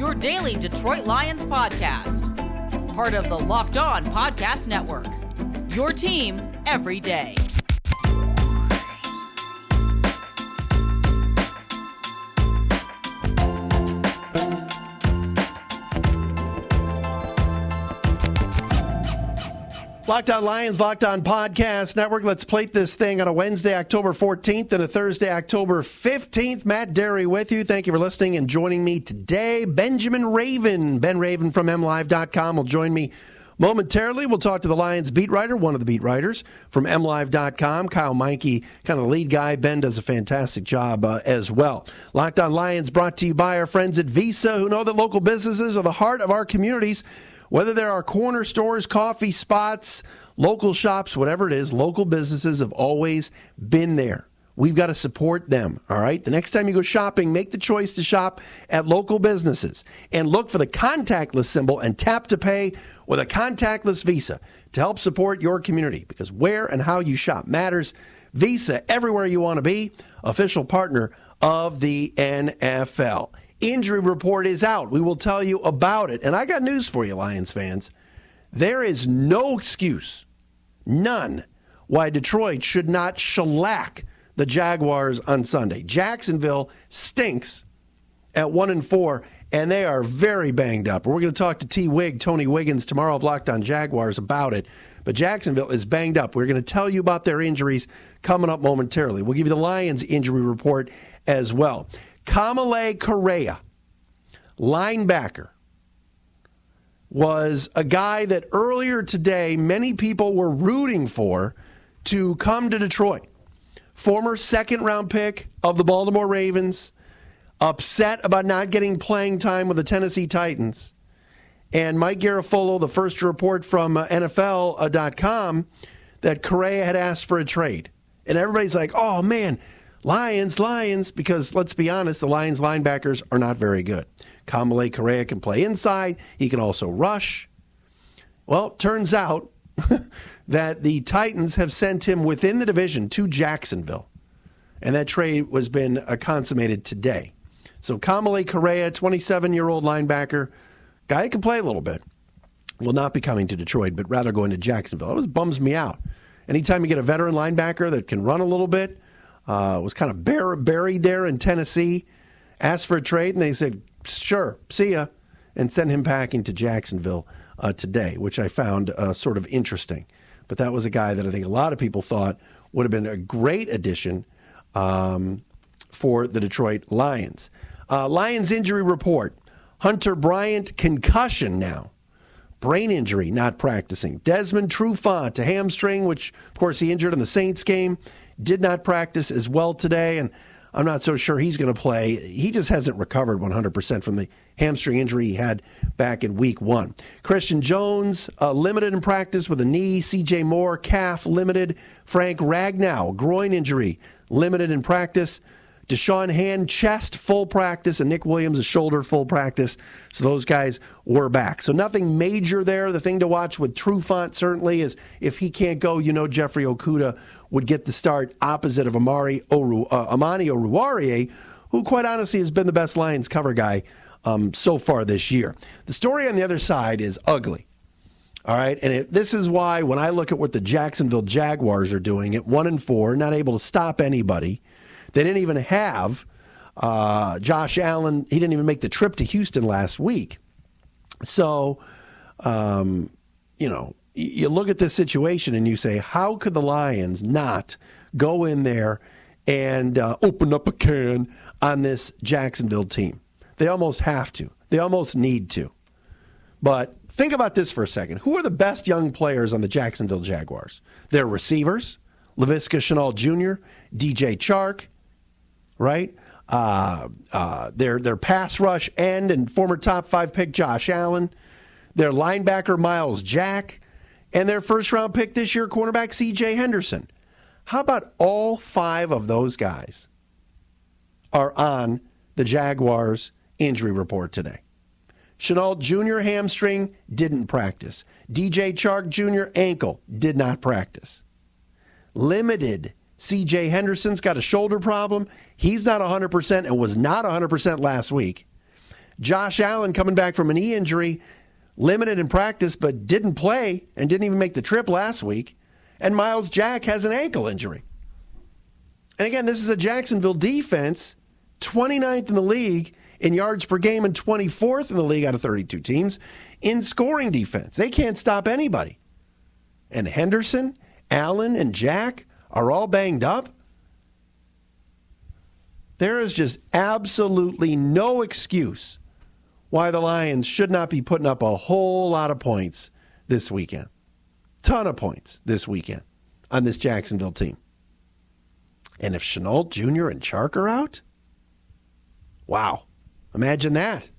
your daily Detroit Lions podcast. Part of the Locked On Podcast Network. Your team every day. Locked On Lions, Locked On Podcast Network. Let's plate this thing on a Wednesday, October 14th and a Thursday, October 15th. Matt Dery with you. Thank you for listening and joining me today. Benjamin Raven, Ben Raven from MLive.com will join me momentarily. We'll talk to the Lions beat writer, one of the beat writers from MLive.com, Kyle Meinke, kind of lead guy. Ben does a fantastic job uh, as well. Locked On Lions brought to you by our friends at Visa, who know that local businesses are the heart of our communities. Whether there are corner stores, coffee spots, local shops, whatever it is, local businesses have always been there. We've got to support them, all right? The next time you go shopping, make the choice to shop at local businesses and look for the contactless symbol and tap to pay with a contactless Visa to help support your community because where and how you shop matters. Visa, everywhere you want to be, official partner of the NFL injury report is out. We will tell you about it. And I got news for you, Lions fans. There is no excuse, none, why Detroit should not shellac the Jaguars on Sunday. Jacksonville stinks at 1 and 4 and they are very banged up. We're going to talk to T Wig, Tony Wiggins tomorrow of Locked On Jaguars about it. But Jacksonville is banged up. We're going to tell you about their injuries coming up momentarily. We'll give you the Lions injury report as well. Kamalei Correa, linebacker, was a guy that earlier today many people were rooting for to come to Detroit. Former second round pick of the Baltimore Ravens, upset about not getting playing time with the Tennessee Titans. And Mike Garafolo, the first report from uh, NFL.com, that Correa had asked for a trade. And everybody's like, oh man, Lions, Lions, because let's be honest, the Lions linebackers are not very good. Kamalei Correa can play inside, he can also rush. Well, turns out that the Titans have sent him within the division to Jacksonville. And that trade was been uh, consummated today. So Kamalei Correa, 27 year old linebacker, guy can play a little bit, will not be coming to Detroit, but rather going to Jacksonville. It was bums me out. Anytime you get a veteran linebacker that can run a little bit, uh, was kind of bur- buried there in Tennessee, asked for a trade, and they said, sure, see ya, and sent him packing to Jacksonville uh, today, which I found uh, sort of interesting. But that was a guy that I think a lot of people thought would have been a great addition um, for the Detroit Lions. Uh, Lions injury report Hunter Bryant, concussion now. Brain injury, not practicing. Desmond Trufant, a hamstring, which, of course, he injured in the Saints game did not practice as well today, and I'm not so sure he's going to play. He just hasn't recovered 100% from the hamstring injury he had back in week one. Christian Jones, uh, limited in practice with a knee. CJ Moore, calf, limited. Frank Ragnow, groin injury, limited in practice. Da'Shawn Hand, chest, full practice, and Nick Williams, a shoulder, full practice. So those guys were back. So nothing major there. The thing to watch with Trufant certainly is if he can't go, you know Jeffrey Okudah would get the start opposite of Amari Oru, uh, Amani Oruwariye, who quite honestly has been the best Lions cover guy um, so far this year. The story on the other side is ugly. All right, and it, this is why when I look at what the Jacksonville Jaguars are doing at one and four, not able to stop anybody, they didn't even have uh, Josh Allen. He didn't even make the trip to Houston last week. So, um, you know, you look at this situation and you say, how could the Lions not go in there and uh, open up a can on this Jacksonville team? They almost have to. They almost need to. But think about this for a second. Who are the best young players on the Jacksonville Jaguars? Their receivers, Laviska Shenault Jr., DJ Chark, right? uh, uh, their their pass rush end and former top five pick Josh Allen, their linebacker Myles Jack, and their first round pick this year cornerback C.J. Henderson. How about all five of those guys are on the Jaguars injury report today? Shenault Jr. hamstring didn't practice. DJ Chark Jr. ankle did not practice. Limited. CJ Henderson's got a shoulder problem. He's not 100% and was not 100% last week. Josh Allen coming back from an knee injury, limited in practice, but didn't play and didn't even make the trip last week. And Myles Jack has an ankle injury. And again, this is a Jacksonville defense, 29th in the league in yards per game and 24th in the league out of 32 teams in scoring defense. They can't stop anybody. And Henderson, Allen, and Jack are all banged up. There is just absolutely no excuse why the Lions should not be putting up a whole lot of points this weekend. Ton of points this weekend on this Jacksonville team. And if Shenault Jr. and Chark are out, wow. Imagine that.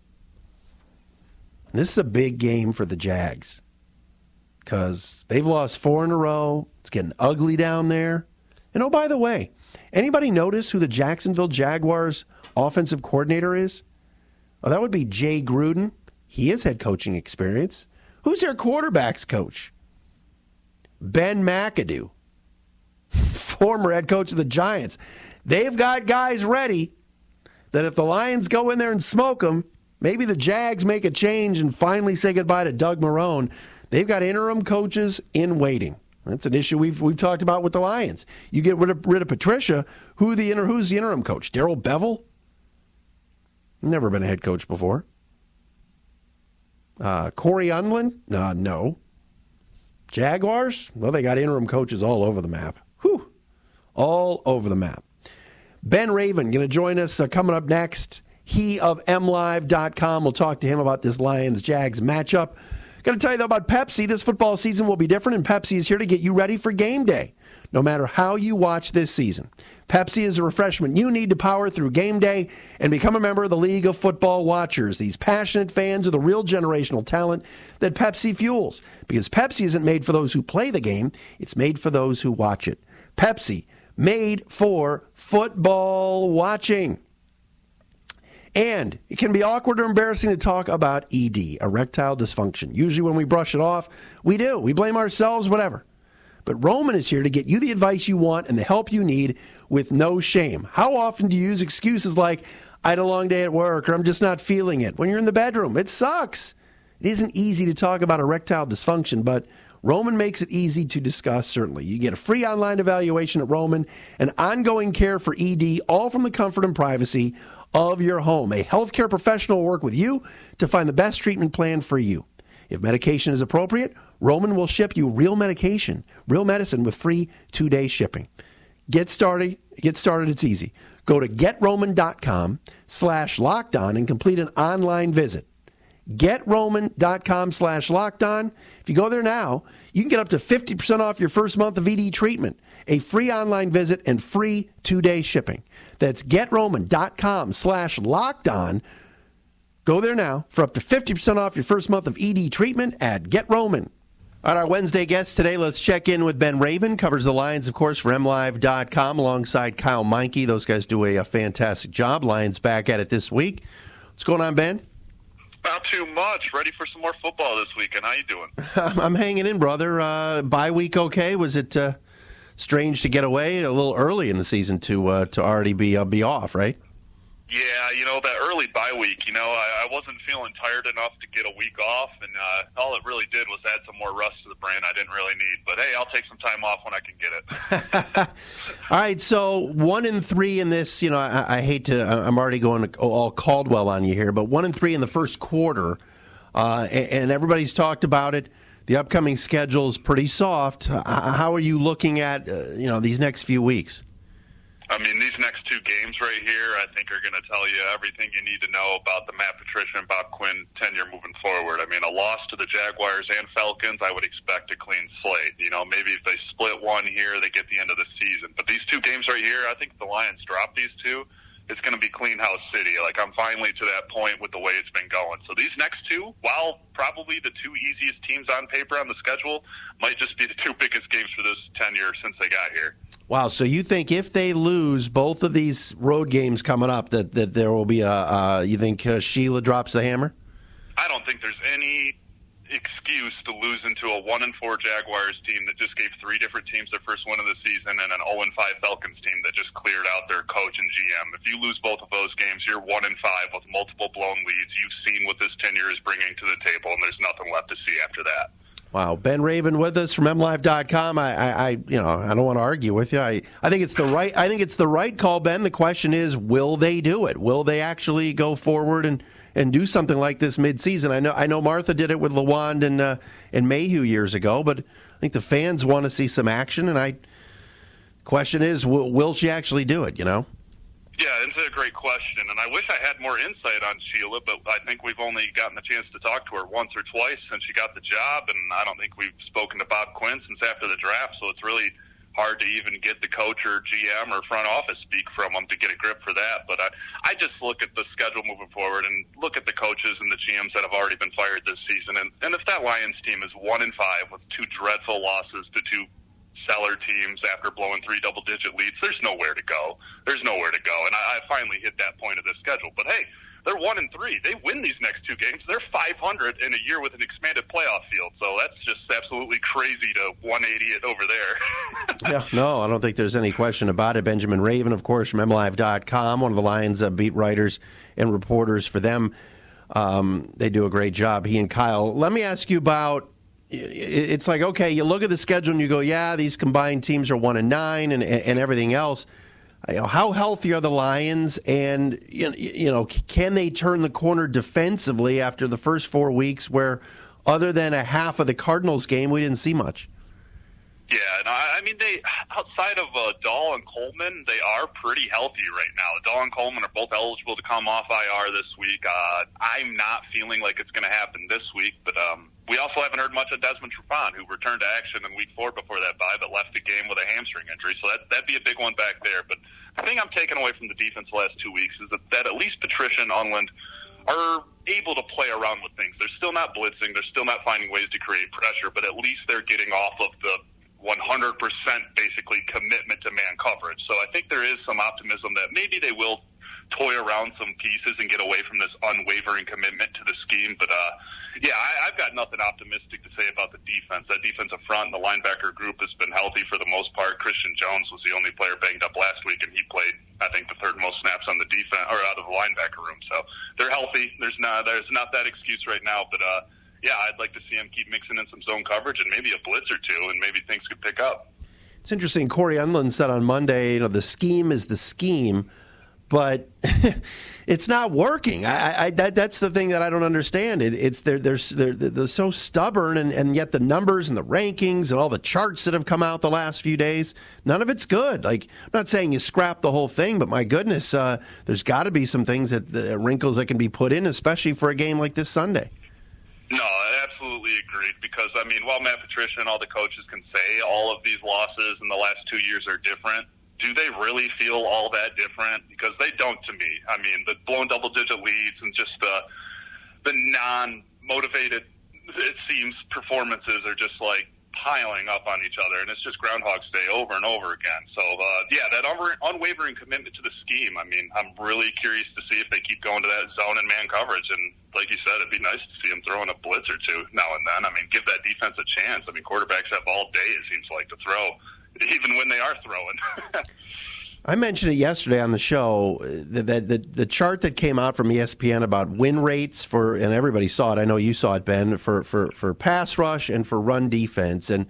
This is a big game for the Jags because they've lost four in a row. It's getting ugly down there. And oh, by the way, Anybody notice who the Jacksonville Jaguars offensive coordinator is? Well, that would be Jay Gruden. He has had coaching experience. Who's their quarterbacks coach? Ben McAdoo, former head coach of the Giants. They've got guys ready that if the Lions go in there and smoke them, maybe the Jags make a change and finally say goodbye to Doug Marrone. They've got interim coaches in waiting. That's an issue we've we've talked about with the Lions. You get rid of, rid of Patricia. Who the inter, who's the interim coach? Darrell Bevell. Never been a head coach before. Uh, Cory Undlin? Uh, no. Jaguars? Well, they got interim coaches all over the map. Whew. All over the map. Ben Raven going to join us uh, coming up next. He of MLive.com. We'll talk to him about this Lions Jags matchup. Got to tell you though about Pepsi. This football season will be different, and Pepsi is here to get you ready for game day, no matter how you watch this season. Pepsi is a refreshment you need to power through game day and become a member of the League of Football Watchers. These passionate fans are the real generational talent that Pepsi fuels. Because Pepsi isn't made for those who play the game, it's made for those who watch it. Pepsi, made for football watching. And it can be awkward or embarrassing to talk about ED, erectile dysfunction. Usually, when we brush it off, we do. We blame ourselves, whatever. But Roman is here to get you the advice you want and the help you need with no shame. How often do you use excuses like, I had a long day at work, or I'm just not feeling it? When you're in the bedroom, it sucks. It isn't easy to talk about erectile dysfunction, but Roman makes it easy to discuss, certainly. You get a free online evaluation at Roman and ongoing care for ED, all from the comfort and privacy of your home. A healthcare professional will work with you to find the best treatment plan for you. If medication is appropriate, Roman will ship you real medication, real medicine with free two day shipping. Get started. Get started. It's easy. Go to getroman.com slash locked on and complete an online visit. Getroman.com slash locked on. If you go there now, you can get up to 50% off your first month of ED treatment, a free online visit, and free two day shipping. That's getroman.com slash locked on. Go there now for up to 50% off your first month of ED treatment at GetRoman. On our Wednesday guest today, let's check in with Ben Raven. Covers the Lions, of course, for alongside Kyle Meinke. Those guys do a, a fantastic job. Lions back at it this week. What's going on, Ben? Not too much. Ready for some more football this weekend. How you doing? I'm hanging in, brother. Uh, bye week okay? Was it uh, strange to get away a little early in the season to uh, to already be uh, be off, right? Yeah, you know that early bye week. You know, I, I wasn't feeling tired enough to get a week off, and uh, all it really did was add some more rust to the brain I didn't really need. But hey, I'll take some time off when I can get it. all right, so one in three in this. You know, I, I hate to. I'm already going all Caldwell on you here, but one in three in the first quarter, uh, and, and everybody's talked about it the upcoming schedule is pretty soft. How are you looking at uh, you know these next few weeks? I mean, these next two games right here, I think are going to tell you everything you need to know about the Matt Patricia and Bob Quinn tenure moving forward. I mean, a loss to the Jaguars and Falcons, I would expect a clean slate. You know, maybe if they split one here, they get the end of the season. But these two games right here, I think the Lions drop these two it's going to be clean house city. Like I'm finally to that point with the way it's been going. So these next two, while probably the two easiest teams on paper on the schedule, might just be the two biggest games for this tenure since they got here. Wow. So you think if they lose both of these road games coming up, that that there will be a uh, you think uh, Sheila drops the hammer? I don't think there's any excuse to lose into a one and four Jaguars team that just gave three different teams their first win of the season and an 0 and five Falcons team that just cleared out their coach and GM. If you lose both of those games, you're one and five with multiple blown leads. You've seen what this tenure is bringing to the table, and there's nothing left to see after that. Wow, Ben Raven with us from MLive.com. I, I, I, you know, I don't want to argue with you. I, I think it's the right. I think it's the right call, Ben. The question is, will they do it? Will they actually go forward and and do something like this midseason. I know I know Martha did it with Lewand and uh, and Mayhew years ago, but I think the fans want to see some action. And I question is, will, will she actually do it? You know. Yeah, it's a great question, and I wish I had more insight on Sheila, but I think we've only gotten the chance to talk to her once or twice since she got the job, and I don't think we've spoken to Bob Quinn since after the draft. So it's really hard to even get the coach or GM or front office speak from them to get a grip for that. But I, I just look at the schedule moving forward and look at the coaches and the GMs that have already been fired this season. And, and if that Lions team is one in five with two dreadful losses to two cellar teams after blowing three double digit leads, there's nowhere to go. There's nowhere to go. And I, I finally hit that point of the schedule. But hey, they're one and three. They win these next two games. They're 500 in a year with an expanded playoff field. So that's just absolutely crazy to 180 it over there. yeah, no, I don't think there's any question about it. Benjamin Raven, of course, from MLive.com, one of the Lions uh, beat writers and reporters for them. Um, they do a great job. He and Kyle. Let me ask you about. It's like okay, you look at the schedule and you go, yeah, these combined teams are one and nine, and and everything else how healthy are the Lions, and you know, can they turn the corner defensively after the first four weeks, where other than a half of the Cardinals game, we didn't see much. Yeah, and I, I mean, they outside of uh, Dahl and Coleman, they are pretty healthy right now. Dahl and Coleman are both eligible to come off IR this week. Uh, I'm not feeling like it's going to happen this week, but um, we also haven't heard much of Desmond Trufant, who returned to action in Week Four before that bye, but left the game with a hamstring injury. So that that'd be a big one back there. But the thing I'm taking away from the defense the last two weeks is that, that at least Patricia and Undlin are able to play around with things. They're still not blitzing. They're still not finding ways to create pressure, but at least they're getting off of the 100% basically commitment to man coverage. So I think there is some optimism that maybe they will toy around some pieces and get away from this unwavering commitment to the scheme. But uh, yeah, I, I've got nothing optimistic to say about the defense. That defensive front and the linebacker group has been healthy for the most part. Christian Jones was the only player banged up last week, and he played, I think, the third most snaps on the defense or out of the linebacker room. So they're healthy. There's not there's not that excuse right now, but. uh yeah, I'd like to see him keep mixing in some zone coverage and maybe a blitz or two, and maybe things could pick up. It's interesting. Cory Undlin said on Monday, you know, the scheme is the scheme, but it's not working. I, I that, that's the thing that I don't understand. It, it's they're, they're they're they're so stubborn, and, and yet the numbers and the rankings and all the charts that have come out the last few days, none of it's good. Like I'm not saying you scrap the whole thing, but my goodness, uh, there's got to be some things that the wrinkles that can be put in, especially for a game like this Sunday. No, I absolutely agreed. Because I mean, while Matt Patricia and all the coaches can say all of these losses in the last two years are different, do they really feel all that different? Because they don't to me. I mean, the blown double digit leads and just the the non motivated it seems performances are just like piling up on each other, and it's just Groundhog's Day over and over again. So, uh, yeah, that unwavering commitment to the scheme. I mean, I'm really curious to see if they keep going to that zone and man coverage. And like you said, it'd be nice to see them throwing a blitz or two now and then. I mean, give that defense a chance. I mean, quarterbacks have all day, it seems like, to throw, even when they are throwing. I mentioned it yesterday on the show. The, the, the, the, chart that came out from ESPN about win rates for, and everybody saw it. I know you saw it, Ben, for, for, for pass rush and for run defense. And,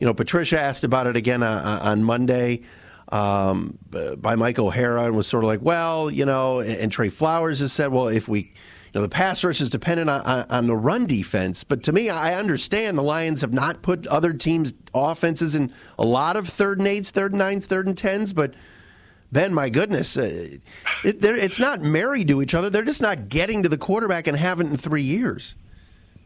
you know, Patricia asked about it again on, uh, uh, on Monday um, by Mike O'Hara and was sort of like, well, you know, and, and Trey Flowers has said, well, if we, know, the pass rush is dependent on, on, on, the run defense. But to me, I understand the Lions have not put other teams' offenses in a lot of third and eights, third and nines, third and tens, but – Ben, my goodness, uh, it, it's not married to each other. They're just not getting to the quarterback and haven't in three years.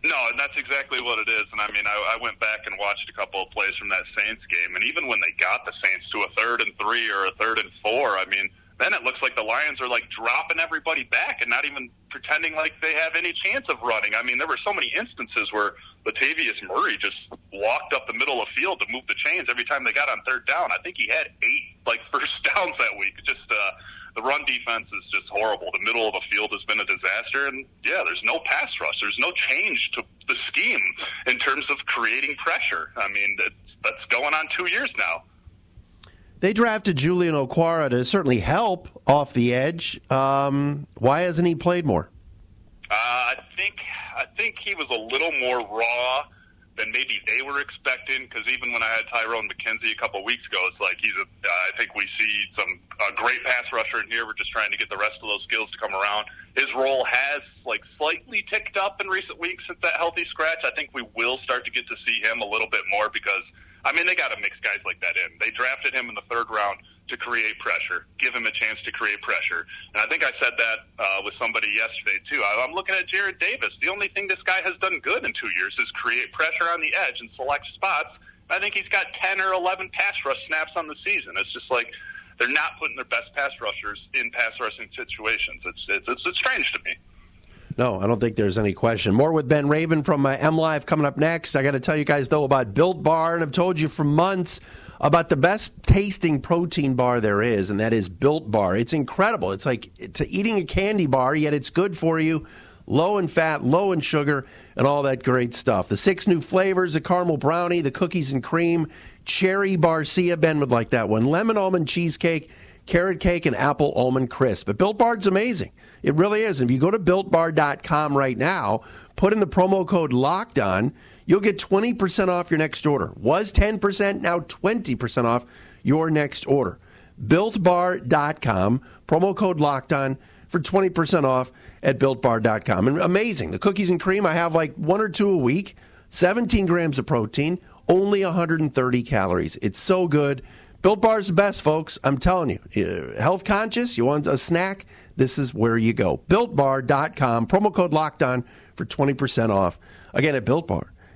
No, and that's exactly what it is. And I mean, I, I went back and watched a couple of plays from that Saints game, and even when they got the Saints to a third and three or a third and four, I mean, then it looks like the Lions are like dropping everybody back and not even pretending like they have any chance of running. I mean, there were so many instances where Latavius Murray just walked up the middle of the field to move the chains every time they got on third down. I think he had eight like first downs that week. Just uh, the run defense is just horrible. The middle of the field has been a disaster, and yeah, there's no pass rush. There's no change to the scheme in terms of creating pressure. I mean, that's, that's going on two years now. They drafted Julian Okwara to certainly help off the edge. Um, why hasn't he played more? Uh, I think I think he was a little more raw than maybe they were expecting. Because even when I had Tyrone McKenzie a couple weeks ago, it's like he's a. Uh, I think we see some a great pass rusher in here. We're just trying to get the rest of those skills to come around. His role has like slightly ticked up in recent weeks since that healthy scratch. I think we will start to get to see him a little bit more because I mean they got to mix guys like that in. They drafted him in the third round to create pressure, give him a chance to create pressure. And I think I said that uh, with somebody yesterday too. I, I'm looking at Jarrad Davis. The only thing this guy has done good in two years is create pressure on the edge and select spots. I think he's got 10 or 11 pass rush snaps on the season. It's just like they're not putting their best pass rushers in pass rushing situations. It's it's it's, it's strange to me. No, I don't think there's any question. More with Ben Raven from uh, M Live coming up next. I got to tell you guys though about Built Bar, and I've told you for months about the best tasting protein bar there is, and that is Built Bar. It's incredible. It's like eating a candy bar, yet it's good for you. Low in fat, low in sugar, and all that great stuff. The six new flavors the caramel brownie, the cookies and cream, cherry barcia, Ben would like that one, lemon almond cheesecake, carrot cake, and apple almond crisp. But Built Bar's amazing. It really is. If you go to builtbar.com right now, put in the promo code locked on you'll get 20% off your next order. Was 10%, now 20% off your next order. BuiltBar.com, promo code locked on for 20% off at BuiltBar.com. And amazing. The cookies and cream, I have like one or two a week, 17 grams of protein, only 130 calories. It's so good. Built Bar is the best, folks. I'm telling you. Uh, health conscious, you want a snack? This is where you go. BuiltBar.com, promo code locked on for 20% off. Again, at Built Bar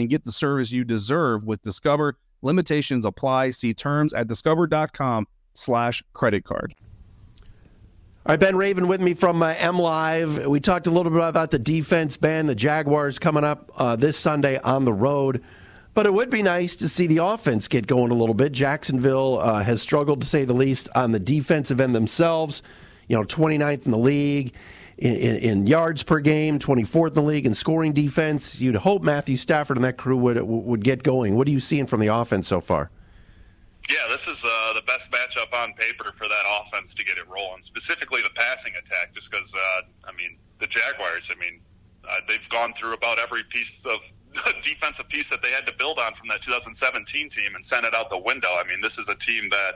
and get the service you deserve with Discover. Limitations apply. See terms at discover.com slash credit card. All right, Ben Raven with me from uh, M Live. We talked a little bit about the defense, Ben. The Jaguars coming up uh, this Sunday on the road. But it would be nice to see the offense get going a little bit. Jacksonville uh, has struggled, to say the least, on the defensive end themselves. You know, 29th in the league in, in, in, yards per game, 24th in the league in scoring defense. You'd hope Matthew Stafford and that crew would would get going. What are you seeing from the offense so far? Yeah, this is uh, the best matchup on paper for that offense to get it rolling. Specifically, the passing attack, just because uh, I mean the Jaguars. I mean uh, they've gone through about every piece of defensive piece that they had to build on from that 2017 team and sent it out the window. I mean, this is a team that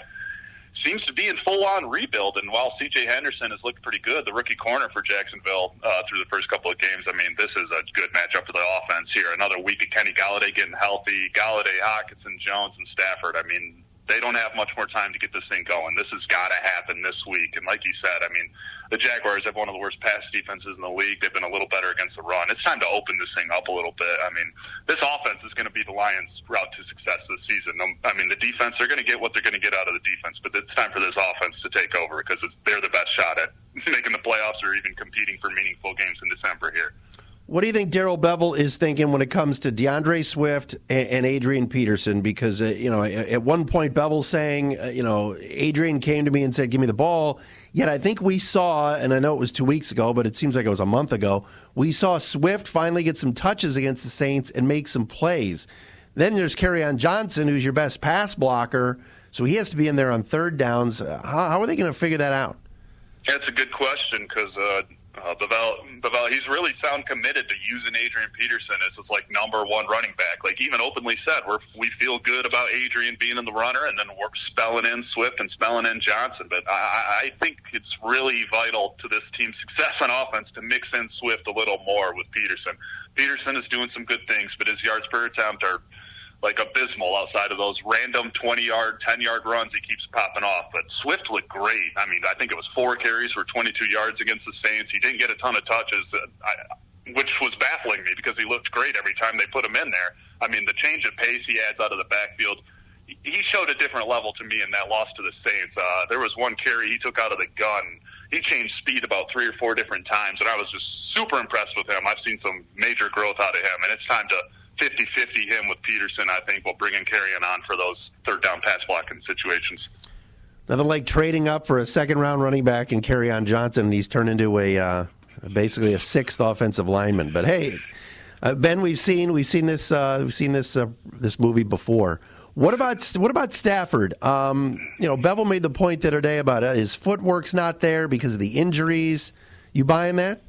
seems to be in full on rebuild. And while C.J. Henderson has looked pretty good, the rookie corner for Jacksonville uh, through the first couple of games, I mean, this is a good matchup for the offense here. Another week of Kenny Golladay getting healthy, Golladay, Hockenson, Jones, and Stafford. I mean, they don't have much more time to get this thing going. This has got to happen this week. And like you said, I mean, the Jaguars have one of the worst pass defenses in the league. They've been a little better against the run. It's time to open this thing up a little bit. I mean, this offense is going to be the Lions' route to success this season. I mean, the defense, they're going to get what they're going to get out of the defense, but it's time for this offense to take over because they're the best shot at making the playoffs or even competing for meaningful games in December here. What do you think Darrell Bevell is thinking when it comes to D'Andre Swift and, and Adrian Peterson? Because uh, you know, at one point Bevell saying, uh, you know, Adrian came to me and said, "Give me the ball." Yet I think we saw, and I know it was two weeks ago, but it seems like it was a month ago. We saw Swift finally get some touches against the Saints and make some plays. Then there's Kerryon Johnson, who's your best pass blocker, so he has to be in there on third downs. Uh, how, how, are they going to figure that out? That's a good question because uh, Uh, Bevell, Bevell, he's really sound committed to using Adrian Peterson as his like number one running back. Like even openly said, we're we feel good about Adrian being in the runner, and then we're spelling in Swift and spelling in Johnson. But I, I think it's really vital to this team's success on offense to mix in Swift a little more with Peterson. Peterson is doing some good things, but his yards per attempt are like abysmal outside of those random 20 yard, 10 yard runs he keeps popping off. But Swift looked great. I mean, I think it was four carries for 22 yards against the Saints. He didn't get a ton of touches, uh, which was baffling me because he looked great every time they put him in there. I mean, the change of pace he adds out of the backfield. He showed a different level to me in that loss to the Saints. Uh, there was one carry he took out of the gun he changed speed about three or four different times, and I was just super impressed with him. I've seen some major growth out of him, and it's time to 50-50 him with Peterson, I think, will bring in Kerryon on for those third down pass blocking situations. Nothing like trading up for a second round running back and Kerryon Johnson, and he's turned into a uh, basically a sixth offensive lineman. But hey, uh, Ben, we've seen we've seen this uh, we've seen this uh, this movie before. What about what about Stafford? Um, you know, Bevell made the point the other day about uh, his footwork's not there because of the injuries. You buying that?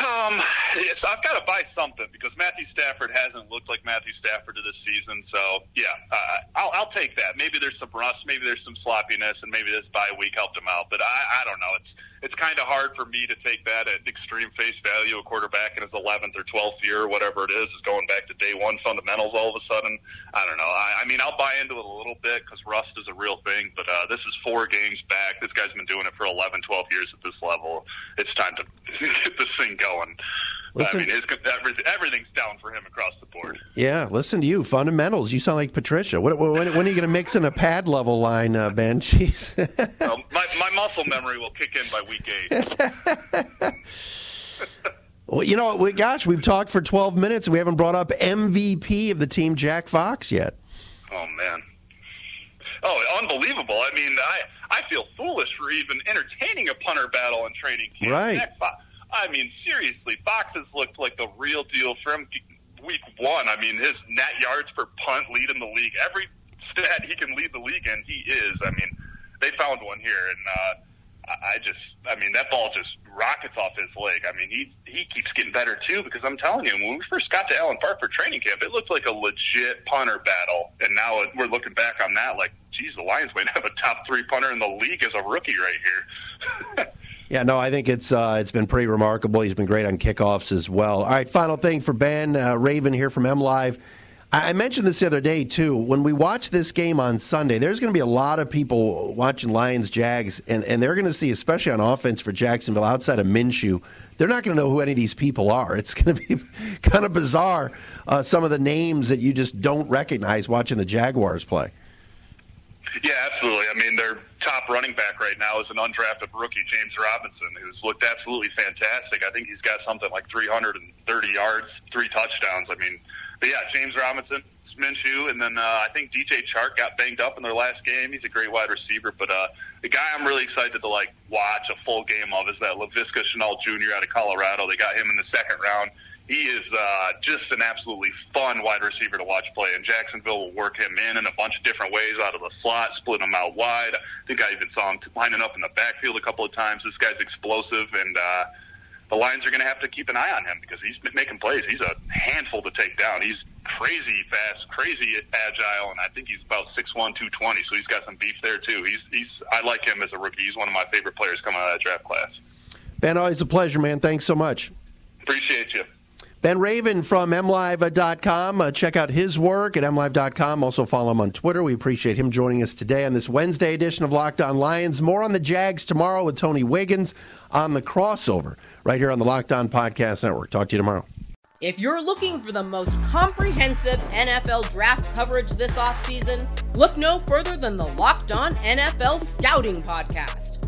Um, yes, I've got to buy something because Matthew Stafford hasn't looked like Matthew Stafford to this season. So yeah, uh, I'll, I'll take that. Maybe there's some rust, maybe there's some sloppiness, and maybe this bye week helped him out. But I, I don't know. It's it's kind of hard for me to take that at extreme face value. A quarterback in his 11th or 12th year, or whatever it is, is going back to day one fundamentals all of a sudden. I don't know. I, I mean, I'll buy into it a little bit because rust is a real thing. But uh, this is four games back. This guy's been doing it for 11, 12 years at this level. It's time to get this thing going. Listen, I mean, his, everything's down for him across the board. Yeah, listen to you. Fundamentals. You sound like Patricia. When, when, when are you going to mix in a pad level line, uh, Ben? Jeez. well, my, my muscle memory will kick in by week eight. well, you know, we, gosh, we've talked for 12 minutes and we haven't brought up MVP of the team, Jack Fox, yet. Oh, man. Oh, unbelievable! I mean, I I feel foolish for even entertaining a punter battle in training camp. Right. Jack Fox, I mean, seriously, Fox has looked like the real deal from week one. I mean, his net yards per punt lead in the league. Every stat he can lead the league in, he is. I mean, they found one here, and uh, I just, I mean, that ball just rockets off his leg. I mean, he he keeps getting better too because I'm telling you, when we first got to Allen Park for training camp, it looked like a legit punter battle, and now we're looking back on that like, geez, the Lions might have a top three punter in the league as a rookie right here. Yeah, no, I think it's uh, it's been pretty remarkable. He's been great on kickoffs as well. All right, final thing for Ben uh, Raven here from M Live. I mentioned this the other day too. When we watch this game on Sunday, there's going to be a lot of people watching Lions Jags, and, and they're going to see, especially on offense for Jacksonville, outside of Minshew, they're not going to know who any of these people are. It's going to be kind of bizarre. Uh, some of the names that you just don't recognize watching the Jaguars play. Yeah, absolutely. I mean, their top running back right now is an undrafted rookie, James Robinson, who's looked absolutely fantastic. I think he's got something like 330 yards, three touchdowns. I mean, but yeah, James Robinson, Minshew, and then uh, I think DJ Chark got banged up in their last game. He's a great wide receiver, but uh, the guy I'm really excited to like watch a full game of is that Laviska Shenault Jr. out of Colorado. They got him in the second round he is uh, just an absolutely fun wide receiver to watch play. And Jacksonville will work him in in a bunch of different ways out of the slot, split him out wide. I think I even saw him lining up in the backfield a couple of times. This guy's explosive, and uh, the Lions are going to have to keep an eye on him because he's making plays. He's a handful to take down. He's crazy fast, crazy agile, and I think he's about 6'1", 220, so he's got some beef there too. He's he's I like him as a rookie. He's one of my favorite players coming out of that draft class. Ben, always a pleasure, man. Thanks so much. Appreciate you. Ben Raven from MLive.com. Uh, check out his work at MLive.com. Also follow him on Twitter. We appreciate him joining us today on this Wednesday edition of Locked On Lions. More on the Jags tomorrow with Tony Wiggins on the crossover right here on the Locked On Podcast Network. Talk to you tomorrow. If you're looking for the most comprehensive NFL draft coverage this offseason, look no further than the Locked On NFL Scouting Podcast.